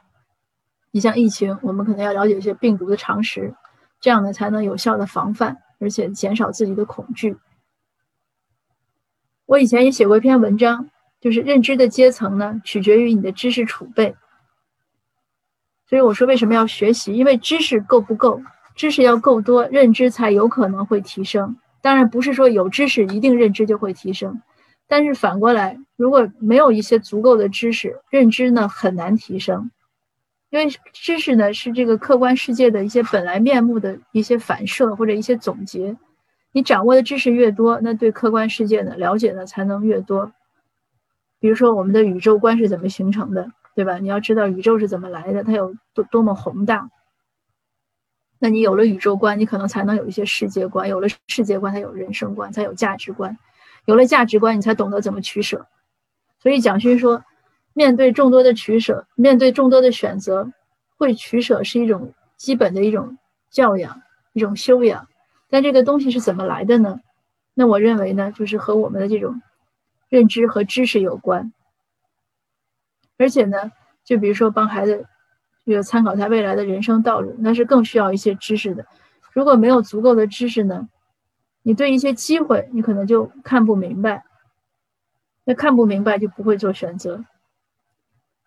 你像疫情，我们可能要了解一些病毒的常识，这样呢才能有效的防范，而且减少自己的恐惧。我以前也写过一篇文章，就是认知的阶层呢，取决于你的知识储备。所以我说为什么要学习？因为知识够不够，知识要够多，认知才有可能会提升。当然不是说有知识一定认知就会提升，但是反过来，如果没有一些足够的知识，认知呢很难提升。因为知识呢是这个客观世界的一些本来面目的一些反射或者一些总结。你掌握的知识越多，那对客观世界呢了解的才能越多。比如说我们的宇宙观是怎么形成的，对吧？你要知道宇宙是怎么来的，它有多多么宏大。那你有了宇宙观，你可能才能有一些世界观；有了世界观，才有人生观，才有价值观；有了价值观，你才懂得怎么取舍。所以蒋勋说，面对众多的取舍，面对众多的选择，会取舍是一种基本的一种教养，一种修养。但这个东西是怎么来的呢？那我认为呢，就是和我们的这种认知和知识有关。而且呢，就比如说帮孩子。这个参考他未来的人生道路，那是更需要一些知识的。如果没有足够的知识呢，你对一些机会你可能就看不明白。那看不明白就不会做选择。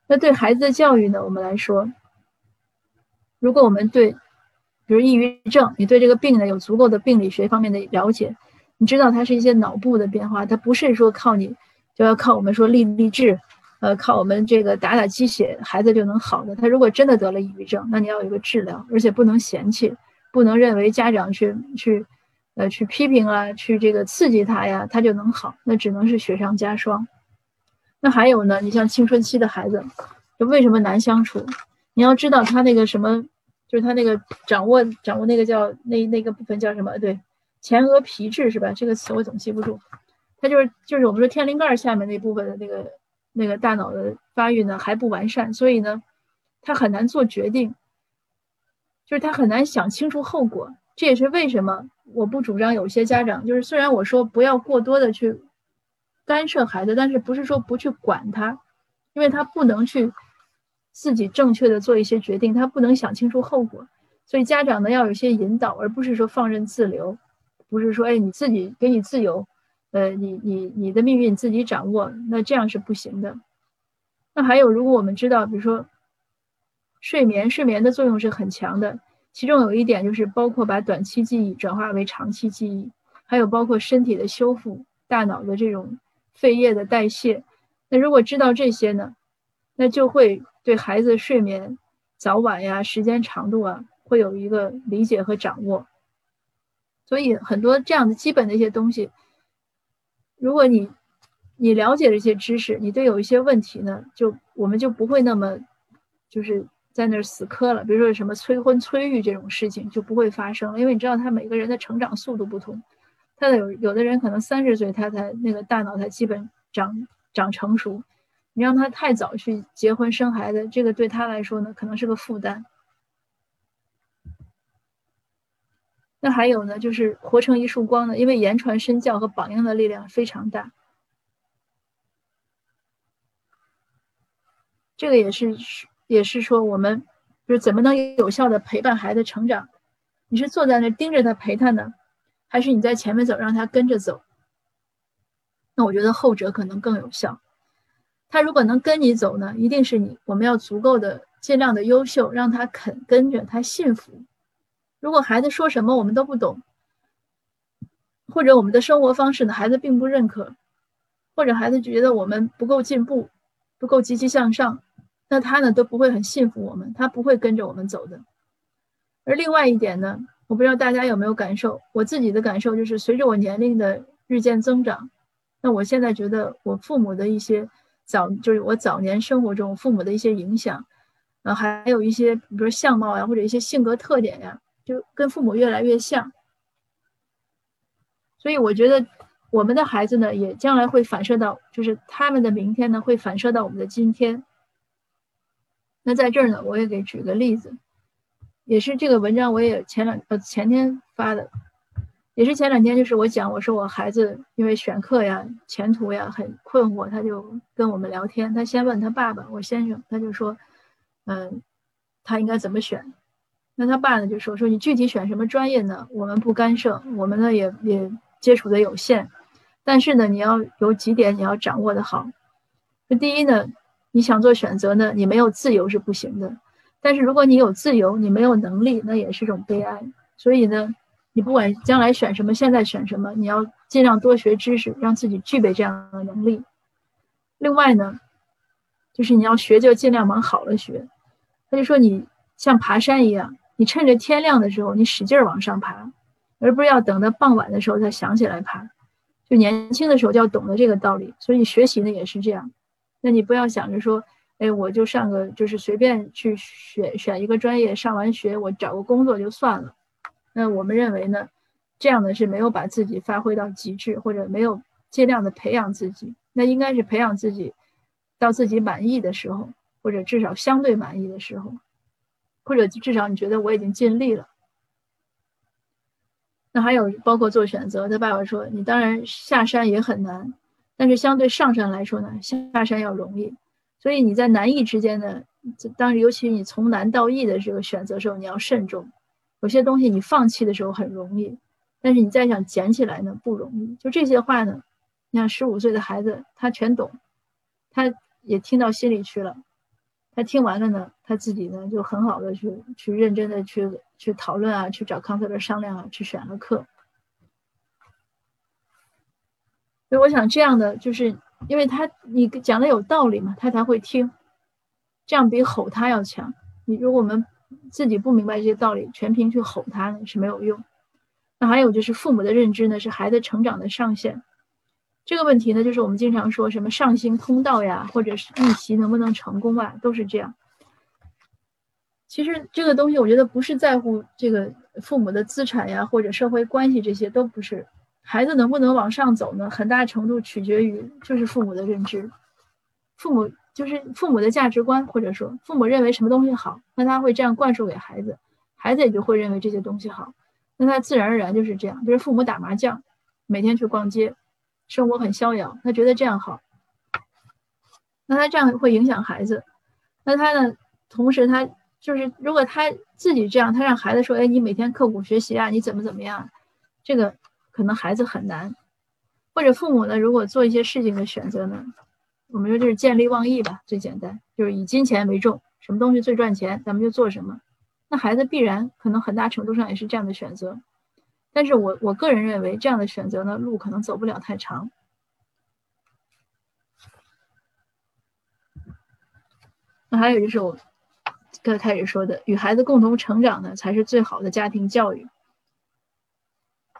那对孩子的教育呢，我们来说，如果我们对，比如抑郁症，你对这个病呢有足够的病理学方面的了解，你知道它是一些脑部的变化，它不是说靠你就要靠我们说立立志。呃，靠我们这个打打鸡血，孩子就能好的。他如果真的得了抑郁症，那你要有个治疗，而且不能嫌弃，不能认为家长去去，呃，去批评啊，去这个刺激他呀，他就能好，那只能是雪上加霜。那还有呢，你像青春期的孩子，就为什么难相处？你要知道他那个什么，就是他那个掌握掌握那个叫那那个部分叫什么？对，前额皮质是吧？这个词我总记不住。他就是就是我们说天灵盖下面那部分的那个。那个大脑的发育呢还不完善，所以呢，他很难做决定，就是他很难想清楚后果。这也是为什么我不主张有些家长，就是虽然我说不要过多的去干涉孩子，但是不是说不去管他，因为他不能去自己正确的做一些决定，他不能想清楚后果，所以家长呢要有些引导，而不是说放任自流，不是说哎你自己给你自由。呃，你你你的命运自己掌握，那这样是不行的。那还有，如果我们知道，比如说睡眠，睡眠的作用是很强的。其中有一点就是，包括把短期记忆转化为长期记忆，还有包括身体的修复、大脑的这种肺液的代谢。那如果知道这些呢，那就会对孩子睡眠早晚呀、时间长度啊，会有一个理解和掌握。所以很多这样的基本的一些东西。如果你你了解这些知识，你对有一些问题呢，就我们就不会那么就是在那儿死磕了。比如说什么催婚催育这种事情就不会发生，因为你知道他每个人的成长速度不同，他的有有的人可能三十岁他才那个大脑才基本长长成熟，你让他太早去结婚生孩子，这个对他来说呢可能是个负担。那还有呢，就是活成一束光呢，因为言传身教和榜样的力量非常大。这个也是，也是说我们就是怎么能有效的陪伴孩子成长？你是坐在那盯着他陪他呢，还是你在前面走，让他跟着走？那我觉得后者可能更有效。他如果能跟你走呢，一定是你我们要足够的尽量的优秀，让他肯跟着，他信服。如果孩子说什么我们都不懂，或者我们的生活方式呢，孩子并不认可，或者孩子觉得我们不够进步，不够积极向上，那他呢都不会很信服我们，他不会跟着我们走的。而另外一点呢，我不知道大家有没有感受，我自己的感受就是，随着我年龄的日渐增长，那我现在觉得我父母的一些早，就是我早年生活中父母的一些影响，啊，还有一些比如说相貌呀，或者一些性格特点呀。就跟父母越来越像，所以我觉得我们的孩子呢，也将来会反射到，就是他们的明天呢，会反射到我们的今天。那在这儿呢，我也给举个例子，也是这个文章，我也前两呃前天发的，也是前两天，就是我讲，我说我孩子因为选课呀、前途呀很困惑，他就跟我们聊天，他先问他爸爸，我先生，他就说，嗯，他应该怎么选？那他爸呢就说说你具体选什么专业呢？我们不干涉，我们呢也也接触的有限，但是呢你要有几点你要掌握的好。那第一呢，你想做选择呢，你没有自由是不行的。但是如果你有自由，你没有能力，那也是种悲哀。所以呢，你不管将来选什么，现在选什么，你要尽量多学知识，让自己具备这样的能力。另外呢，就是你要学就尽量往好了学。他就说你像爬山一样，你趁着天亮的时候，你使劲往上爬，而不是要等到傍晚的时候才想起来爬。就年轻的时候就要懂得这个道理。所以学习呢也是这样。那你不要想着说，哎，我就上个就是随便去选选一个专业，上完学我找个工作就算了。那我们认为呢，这样的是没有把自己发挥到极致，或者没有尽量的培养自己。那应该是培养自己到自己满意的时候，或者至少相对满意的时候，或者至少你觉得我已经尽力了。那还有包括做选择，他爸爸说，你当然下山也很难，但是相对上山来说呢，下山要容易。所以你在难易之间呢，当然尤其你从难到易的这个选择时候，你要慎重。有些东西你放弃的时候很容易，但是你再想捡起来呢不容易。就这些话呢，你看十五岁的孩子他全懂，他也听到心里去了。他听完了呢，他自己呢就很好的去去认真的去去讨论啊，去找康特勒商量啊，去选了课。所以我想这样的就是因为他你讲的有道理嘛，他才会听。这样比吼他要强。你如果我们。自己不明白这些道理，全凭去吼他是没有用。那还有就是父母的认知呢，是孩子成长的上限。这个问题呢，就是我们经常说什么上行通道呀，或者是逆袭能不能成功啊，都是这样。其实这个东西，我觉得不是在乎这个父母的资产呀，或者社会关系，这些都不是。孩子能不能往上走呢？很大程度取决于就是父母的认知，父母。就是父母的价值观，或者说父母认为什么东西好，那他会这样灌输给孩子，孩子也就会认为这些东西好，那他自然而然就是这样。比如父母打麻将，每天去逛街，生活很逍遥，他觉得这样好，那他这样会影响孩子。那他呢，同时他就是如果他自己这样，他让孩子说，哎，你每天刻苦学习啊，你怎么怎么样，这个可能孩子很难。或者父母呢，如果做一些事情的选择呢？我们说就是见利忘义吧，最简单就是以金钱为重，什么东西最赚钱，咱们就做什么。那孩子必然可能很大程度上也是这样的选择，但是我我个人认为这样的选择呢，路可能走不了太长。那还有就是我刚开始说的，与孩子共同成长呢，才是最好的家庭教育。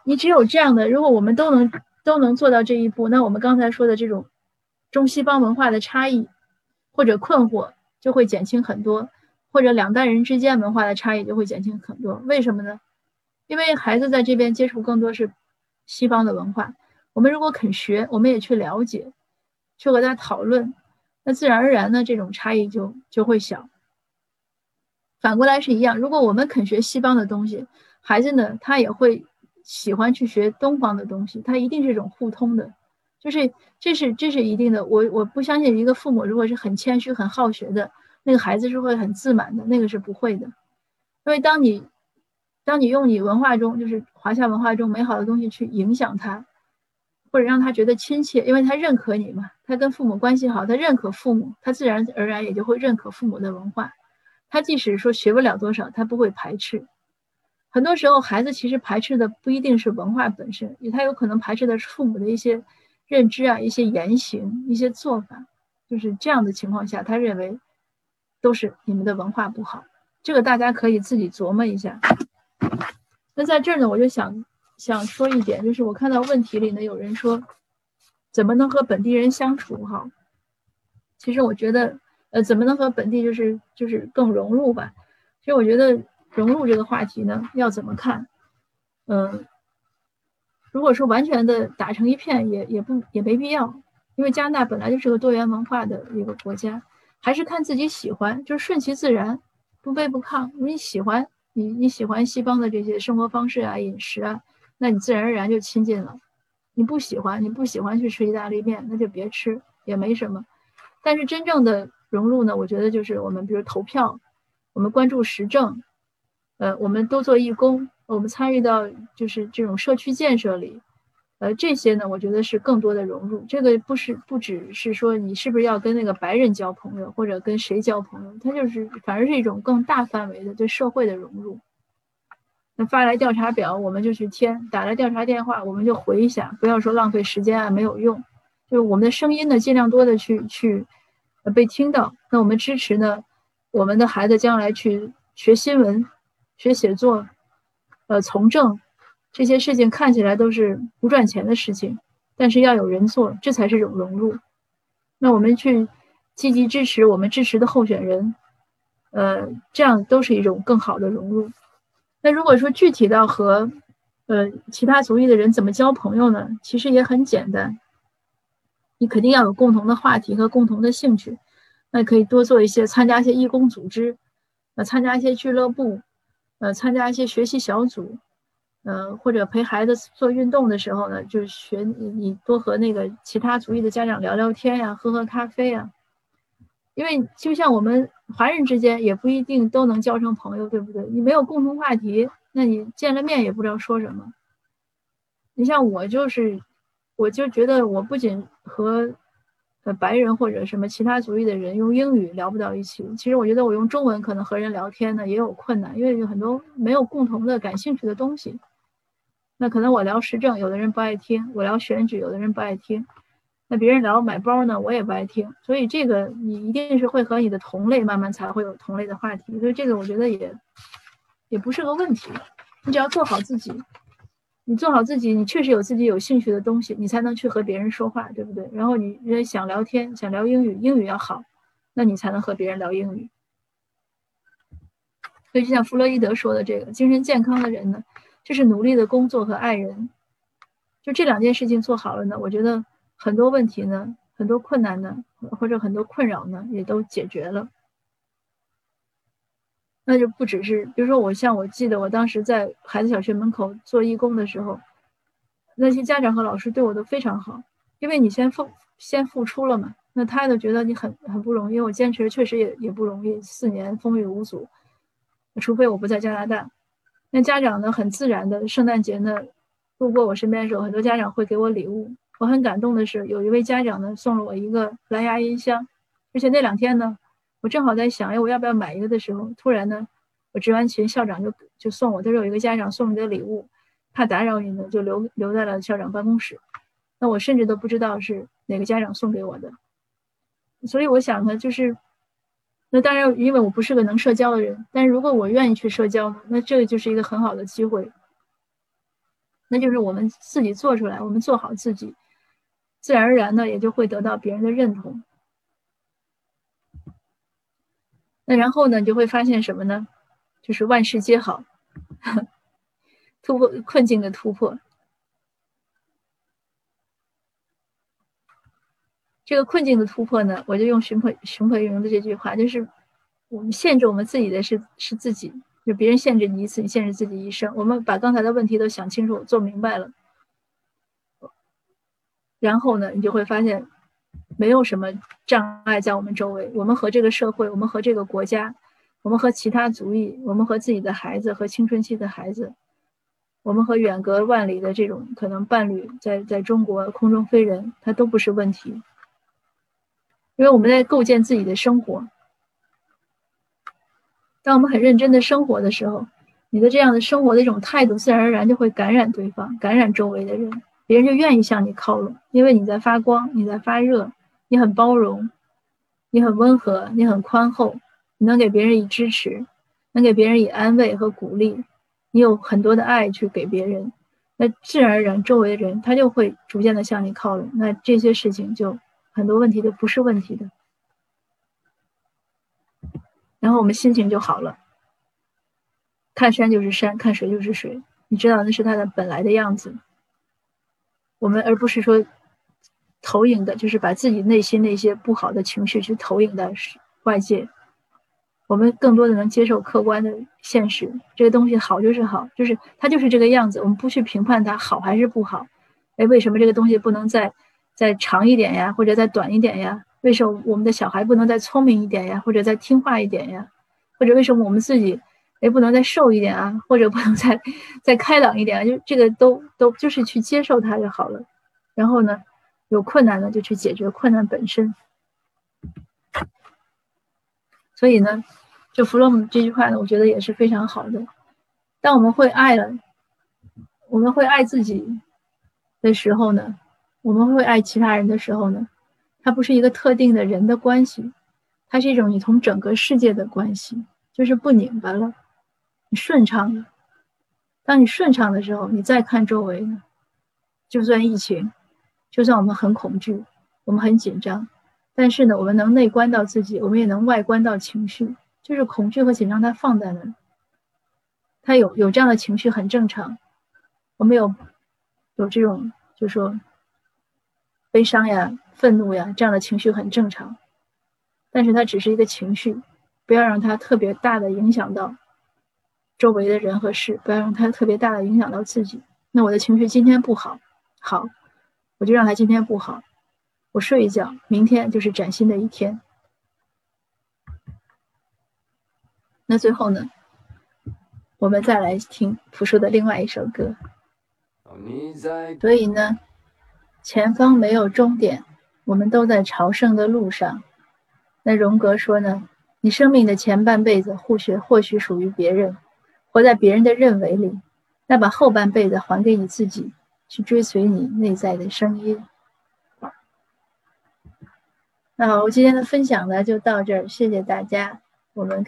你只有这样的，如果我们都能都能做到这一步，那我们刚才说的这种。中西方文化的差异或者困惑就会减轻很多，或者两代人之间文化的差异就会减轻很多。为什么呢？因为孩子在这边接触更多是西方的文化，我们如果肯学，我们也去了解，去和他讨论，那自然而然呢，这种差异就就会小。反过来是一样，如果我们肯学西方的东西，孩子呢，他也会喜欢去学东方的东西，他一定是一种互通的。就是这是这是一定的，我我不相信一个父母如果是很谦虚很好学的那个孩子是会很自满的，那个是不会的。因为当你当你用你文化中就是华夏文化中美好的东西去影响他，或者让他觉得亲切，因为他认可你嘛，他跟父母关系好，他认可父母，他自然而然也就会认可父母的文化。他即使说学不了多少，他不会排斥。很多时候孩子其实排斥的不一定是文化本身，他有可能排斥的是父母的一些。认知啊，一些言行，一些做法，就是这样的情况下，他认为都是你们的文化不好。这个大家可以自己琢磨一下。那在这儿呢，我就想想说一点，就是我看到问题里呢，有人说怎么能和本地人相处好？其实我觉得，呃，怎么能和本地就是就是更融入吧？其实我觉得融入这个话题呢，要怎么看？嗯。如果说完全的打成一片，也也不也没必要，因为加拿大本来就是个多元文化的一个国家，还是看自己喜欢，就是顺其自然，不卑不亢。你喜欢你你喜欢西方的这些生活方式啊、饮食啊，那你自然而然就亲近了。你不喜欢，你不喜欢去吃意大利面，那就别吃，也没什么。但是真正的融入呢，我觉得就是我们比如投票，我们关注时政，呃，我们多做义工。我们参与到就是这种社区建设里，呃，这些呢，我觉得是更多的融入。这个不是不只是说你是不是要跟那个白人交朋友，或者跟谁交朋友，它就是反而是一种更大范围的对社会的融入。那发来调查表，我们就去填；打来调查电话，我们就回一下，不要说浪费时间啊，没有用。就是我们的声音呢，尽量多的去去被听到。那我们支持呢，我们的孩子将来去学新闻、学写作、呃，从政。这些事情看起来都是不赚钱的事情，但是要有人做，这才是一种融入。那我们去积极支持我们支持的候选人，呃，这样都是一种更好的融入。那如果说具体到和呃其他族裔的人怎么交朋友呢？其实也很简单，你肯定要有共同的话题和共同的兴趣。那可以多做一些参加一些义工组织，呃，参加一些俱乐部，呃，参加一些学习小组。嗯，或者陪孩子做运动的时候呢，就是学你你多和那个其他族裔的家长聊聊天呀，喝喝咖啡呀。因为就像我们华人之间也不一定都能交成朋友，对不对？你没有共同话题，那你见了面也不知道说什么。你像我就是，我就觉得我不仅和白人或者什么其他族裔的人用英语聊不到一起，其实我觉得我用中文可能和人聊天呢也有困难，因为有很多没有共同的感兴趣的东西。那可能我聊时政，有的人不爱听；我聊选举，有的人不爱听。那别人聊买包呢，我也不爱听。所以这个你一定是会和你的同类慢慢才会有同类的话题。所以这个我觉得也也不是个问题。你只要做好自己，你做好自己，你确实有自己有兴趣的东西，你才能去和别人说话，对不对？然后你人想聊天，想聊英语，英语要好，那你才能和别人聊英语。所以就像弗洛伊德说的，这个精神健康的人呢。就是努力的工作和爱人，就这两件事情做好了呢，我觉得很多问题呢，很多困难呢，或者很多困扰呢，也都解决了。那就不只是，比如说我像我记得我当时在孩子小学门口做义工的时候，那些家长和老师对我都非常好，因为你先付先付出了嘛，那他都觉得你很很不容易。我坚持确实也也不容易，四年风雨无阻，除非我不在加拿大。那家长呢，很自然的，圣诞节呢，路过我身边的时候，很多家长会给我礼物。我很感动的是，有一位家长呢，送了我一个蓝牙音箱。而且那两天呢，我正好在想，哎，我要不要买一个的时候，突然呢，我值完勤，校长就就送我，他说有一个家长送你的礼物，怕打扰你呢，就留留在了校长办公室。那我甚至都不知道是哪个家长送给我的。所以我想呢，就是。那当然，因为我不是个能社交的人，但是如果我愿意去社交呢，那这个就是一个很好的机会。那就是我们自己做出来，我们做好自己，自然而然的也就会得到别人的认同。那然后呢，你就会发现什么呢？就是万事皆好，突破困境的突破。这个困境的突破呢，我就用熊培熊培云的这句话，就是我们限制我们自己的是是自己，就别人限制你一次，你限制自己一生。我们把刚才的问题都想清楚、做明白了，然后呢，你就会发现没有什么障碍在我们周围。我们和这个社会，我们和这个国家，我们和其他族裔，我们和自己的孩子和青春期的孩子，我们和远隔万里的这种可能伴侣，在在中国空中飞人，它都不是问题。因为我们在构建自己的生活，当我们很认真的生活的时候，你的这样的生活的一种态度，自然而然就会感染对方，感染周围的人，别人就愿意向你靠拢，因为你在发光，你在发热，你很包容，你很温和，你很宽厚，你能给别人以支持，能给别人以安慰和鼓励，你有很多的爱去给别人，那自然而然周围的人他就会逐渐的向你靠拢，那这些事情就。很多问题都不是问题的，然后我们心情就好了。看山就是山，看水就是水，你知道那是它的本来的样子。我们而不是说投影的，就是把自己内心那些不好的情绪去投影到外界。我们更多的能接受客观的现实，这个东西好就是好，就是它就是这个样子。我们不去评判它好还是不好。哎，为什么这个东西不能在？再长一点呀，或者再短一点呀？为什么我们的小孩不能再聪明一点呀，或者再听话一点呀？或者为什么我们自己也不能再瘦一点啊，或者不能再再开朗一点啊，就这个都都就是去接受它就好了。然后呢，有困难呢就去解决困难本身。所以呢，就弗洛姆这句话呢，我觉得也是非常好的。当我们会爱了，我们会爱自己的时候呢，我们会爱其他人的时候呢，它不是一个特定的人的关系，它是一种你同整个世界的关系，就是不拧巴了。你顺畅了，当你顺畅的时候，你再看周围呢，就算疫情，就算我们很恐惧，我们很紧张，但是呢，我们能内观到自己，我们也能外观到情绪，就是恐惧和紧张它放在那儿，它有有这样的情绪很正常，我们有有这种就说悲伤呀、愤怒呀这样的情绪很正常，但是它只是一个情绪，不要让它特别大的影响到。周围的人和事，不要让它特别大的影响到自己。那我的情绪今天不好，好，我就让它今天不好。我睡一觉，明天就是崭新的一天。那最后呢，我们再来听朴树的另外一首歌。所以呢，前方没有终点，我们都在朝圣的路上。那荣格说呢，你生命的前半辈子或许或许属于别人。活在别人的认为里，那把后半辈子还给你自己，去追随你内在的声音。那好，我今天的分享呢就到这儿，谢谢大家，我们。